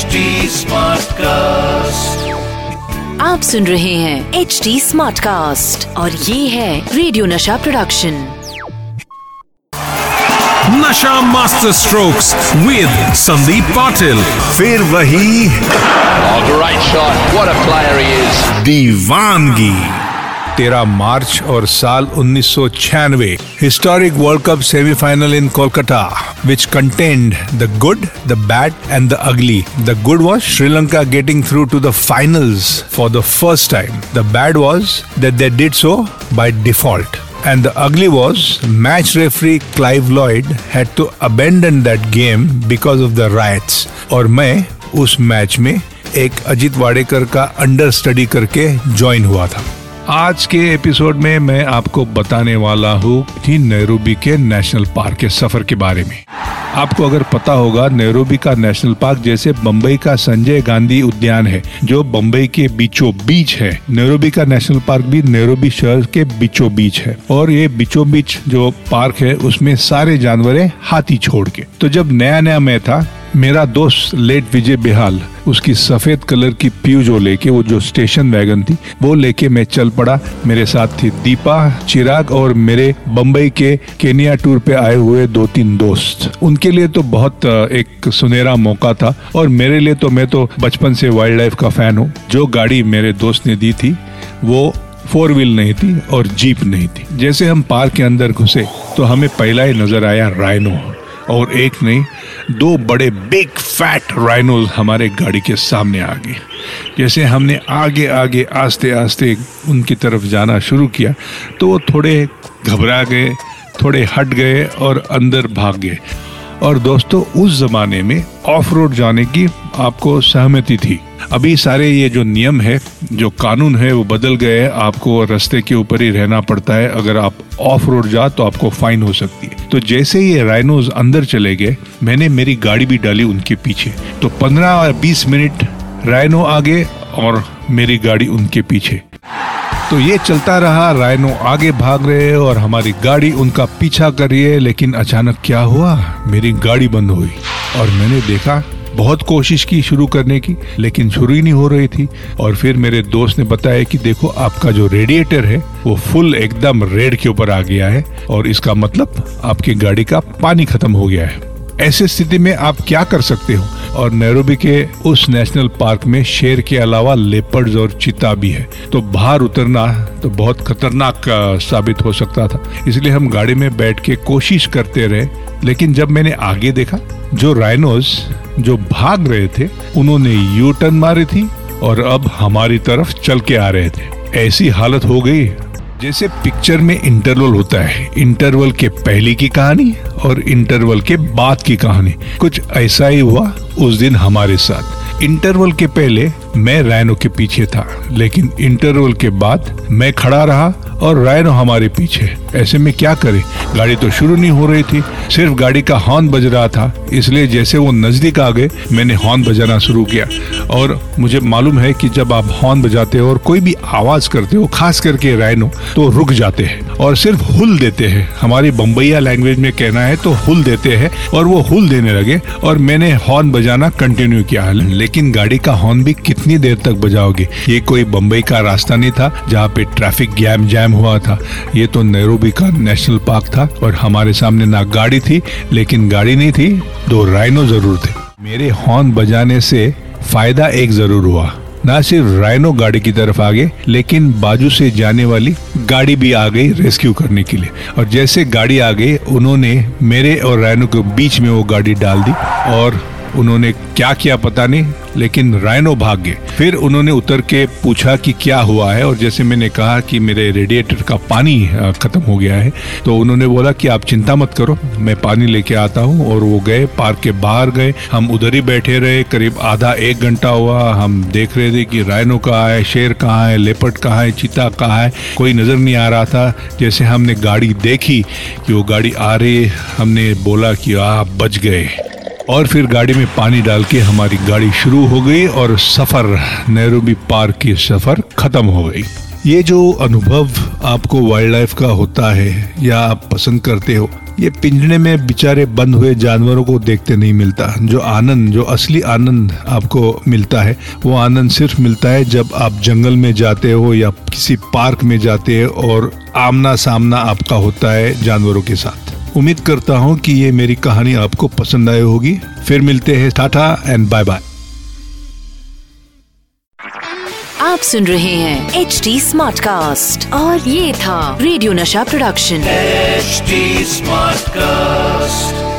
HD Smartcast. आप सुन रहे हैं एच डी स्मार्ट कास्ट और ये है radio Nasha production Nasha master strokes with Sandeep Patil फिर वही Oh, great shot. What a player दीवानगी 13 मार्च और साल उन्नीस historic World Cup semifinal in Kolkata which contained the good the bad and the ugly the good was Sri Lanka getting through to the finals for the first time the bad was that so by default And the ugly was match referee Clive Lloyd had to abandon that game because of the riots. Or मैं उस match में एक अजीत वाडेकर का under study करके join हुआ था। आज के एपिसोड में मैं आपको बताने वाला हूँ कि के नेशनल पार्क के सफ़र के बारे में। आपको अगर पता होगा, नैरोबी का नेशनल पार्क जैसे बम्बई का संजय गांधी उद्यान है, जो बम्बई के बीचों बीच है। नैरोबी का नेशनल पार्क भी नैरोबी शहर के बीचों बीच है। और ये बीचों बीच जो पार्क है, उसमें सारे जानवर है हाथी छोड़ के। तो जब नया नया मैं था मेरा दोस्त लेट विजय बेहाल, उसकी सफ़ेद कलर की प्यूजो लेके, वो जो स्टेशन वैगन थी, वो लेके मैं चल पड़ा। मेरे साथ थी दीपा, चिराग और मेरे बम्बई के केनिया टूर पे आए हुए दो तीन दोस्त। उनके लिए तो बहुत एक सुनहरा मौका था और मेरे लिए तो मैं तो बचपन से वाइल्ड लाइफ का फ़ैन हूँ। जो गाड़ी मेरे दोस्त ने दी थी, वो फोर व्हील नहीं थी और जीप नहीं थी। जैसे हम पार्क के अंदर घुसे तो हमें पहला ही नज़र आया राइनो और एक नहीं, दो बड़े बिग फैट राइनोज हमारे गाड़ी के सामने आ गए। जैसे हमने आगे आगे, आस्ते आस्ते उनकी तरफ़ जाना शुरू किया तो वो थोड़े घबरा गए, थोड़े हट गए और अंदर भाग गए। और दोस्तों, उस जमाने में ऑफ़ रोड जाने की आपको सहमति थी। अभी सारे ये जो नियम है, जो कानून है, वो बदल गए आपको रास्ते के ऊपर ही रहना पड़ता है। अगर आप ऑफ़ रोड जा तो आपको फाइन हो सकती है। तो जैसे ही राइनोज अंदर चले गए, मैंने मेरी गाड़ी भी डाली उनके पीछे। तो 15 और 20 मिनट राइनो आगे और मेरी गाड़ी उनके पीछे। तो ये चलता रहा रायनो आगे भाग रहे और हमारी गाड़ी उनका पीछा कर रही है, लेकिन अचानक क्या हुआ? मेरी गाड़ी बंद हुई और मैंने देखा बहुत कोशिश की शुरू करने की, लेकिन शुरू ही नहीं हो रही थी। और फिर मेरे दोस्त ने बताया कि देखो, आपका जो रेडिएटर है, वो फुल एकदम रेड के ऊपर आ गया है, और इसका मतलब आपकी गाड़ी का पानी खत्म हो गया है। ऐसी स्थिति में आप क्या कर सकते हो? और नैरोबी के उस नेशनल पार्क में शेर के अलावा लेपर्ड्स और चीता भी है। तो बाहर उतरना तो बहुत खतरनाक साबित हो सकता था। इसलिए हम गाड़ी में बैठ के कोशिश करते रहे। लेकिन जब मैंने आगे देखा, जो राइनोज जो भाग रहे थे, उन्होंने यू टर्न मारी थी और अब हमारी तरफ़ चल के आ रहे थे। ऐसी हालत हो गई जैसे पिक्चर में इंटरवल होता है। इंटरवल के पहले की कहानी और इंटरवल के बाद की कहानी। कुछ ऐसा ही हुआ उस दिन हमारे साथ। इंटरवल के पहले मैं रैनो के पीछे था, लेकिन इंटरवल के बाद मैं खड़ा रहा और रायनो हमारे पीछे। ऐसे में क्या करे? गाड़ी तो शुरू नहीं हो रही थी, सिर्फ़ गाड़ी का हॉर्न बज रहा था, इसलिए जैसे वो नज़दीक आ गए, मैंने हॉर्न बजाना शुरू किया। और मुझे मालूम है कि जब आप हॉर्न बजाते हो और कोई भी आवाज़ करते हो, खास करके राइनो तो रुक जाते हैं। और सिर्फ़ हुल देते हैं। हमारी बम्बैया लैंग्वेज में कहना है तो हुल देते हैं और वो हुल देने लगे और मैंने हॉर्न बजाना कंटिन्यू किया। लेकिन गाड़ी का हॉर्न भी कितनी देर तक बजाओगे? ये कोई बम्बई का रास्ता नहीं था जहाँ पे ट्रैफ़िक जैम जैम हुआ था। ये तो नैरोबी का नेशनल पार्क था और हमारे सामने ना गाड़ी थी, लेकिन गाड़ी नहीं थी, दो राइनो ज़रूर थे। मेरे हॉर्न बजाने से फ़ायदा एक ज़रूर हुआ। ना सिर्फ़ राइनो गाड़ी की तरफ़ आ गए लेकिन बाजू से जाने वाली गाड़ी भी आ गई रेस्क्यू करने के लिए। और जैसे गाड़ी आ गई, उन्होंने मेरे और राइनो के बीच में वो गाड़ी डाल दी और उन्होंने क्या किया पता नहीं, लेकिन राइनो भाग गए। फिर उन्होंने उतर के पूछा कि क्या हुआ है, और जैसे मैंने कहा कि मेरे रेडिएटर का पानी खत्म हो गया है तो उन्होंने बोला कि आप चिंता मत करो, मैं पानी लेके आता हूँ, और वो गए, पार्क के बाहर गए। हम उधर ही बैठे रहे, करीब आधा एक घंटा हुआ, हम देख रहे थे कि राइनो कहाँ है, शेर कहाँ है लेपट कहाँ है, चीता कहाँ है, कोई नज़र नहीं आ रहा था। जैसे हमने गाड़ी देखी कि वो गाड़ी आ रही हमने बोला कि आप बच गए। और फिर गाड़ी में पानी डाल के हमारी गाड़ी शुरू हो गई और सफ़र, नैरोबी पार्क की सफ़र खत्म हो गई। ये जो अनुभव आपको वाइल्ड लाइफ का होता है या आप पसंद करते हो, ये पिंजरे में बेचारे बंद हुए जानवरों को देखते नहीं मिलता। जो आनंद, जो असली आनंद आपको मिलता है, वो आनंद सिर्फ़ मिलता है जब आप जंगल में जाते हो या किसी पार्क में जाते हो और आमना सामना आपका होता है जानवरों के साथ। उम्मीद करता हूँ कि ये मेरी कहानी आपको पसंद आई होगी। फिर मिलते हैं। Tata and bye bye. आप सुन रहे हैं एच डी स्मार्ट कास्ट और ये था radio Nasha production. H smart Smartcast.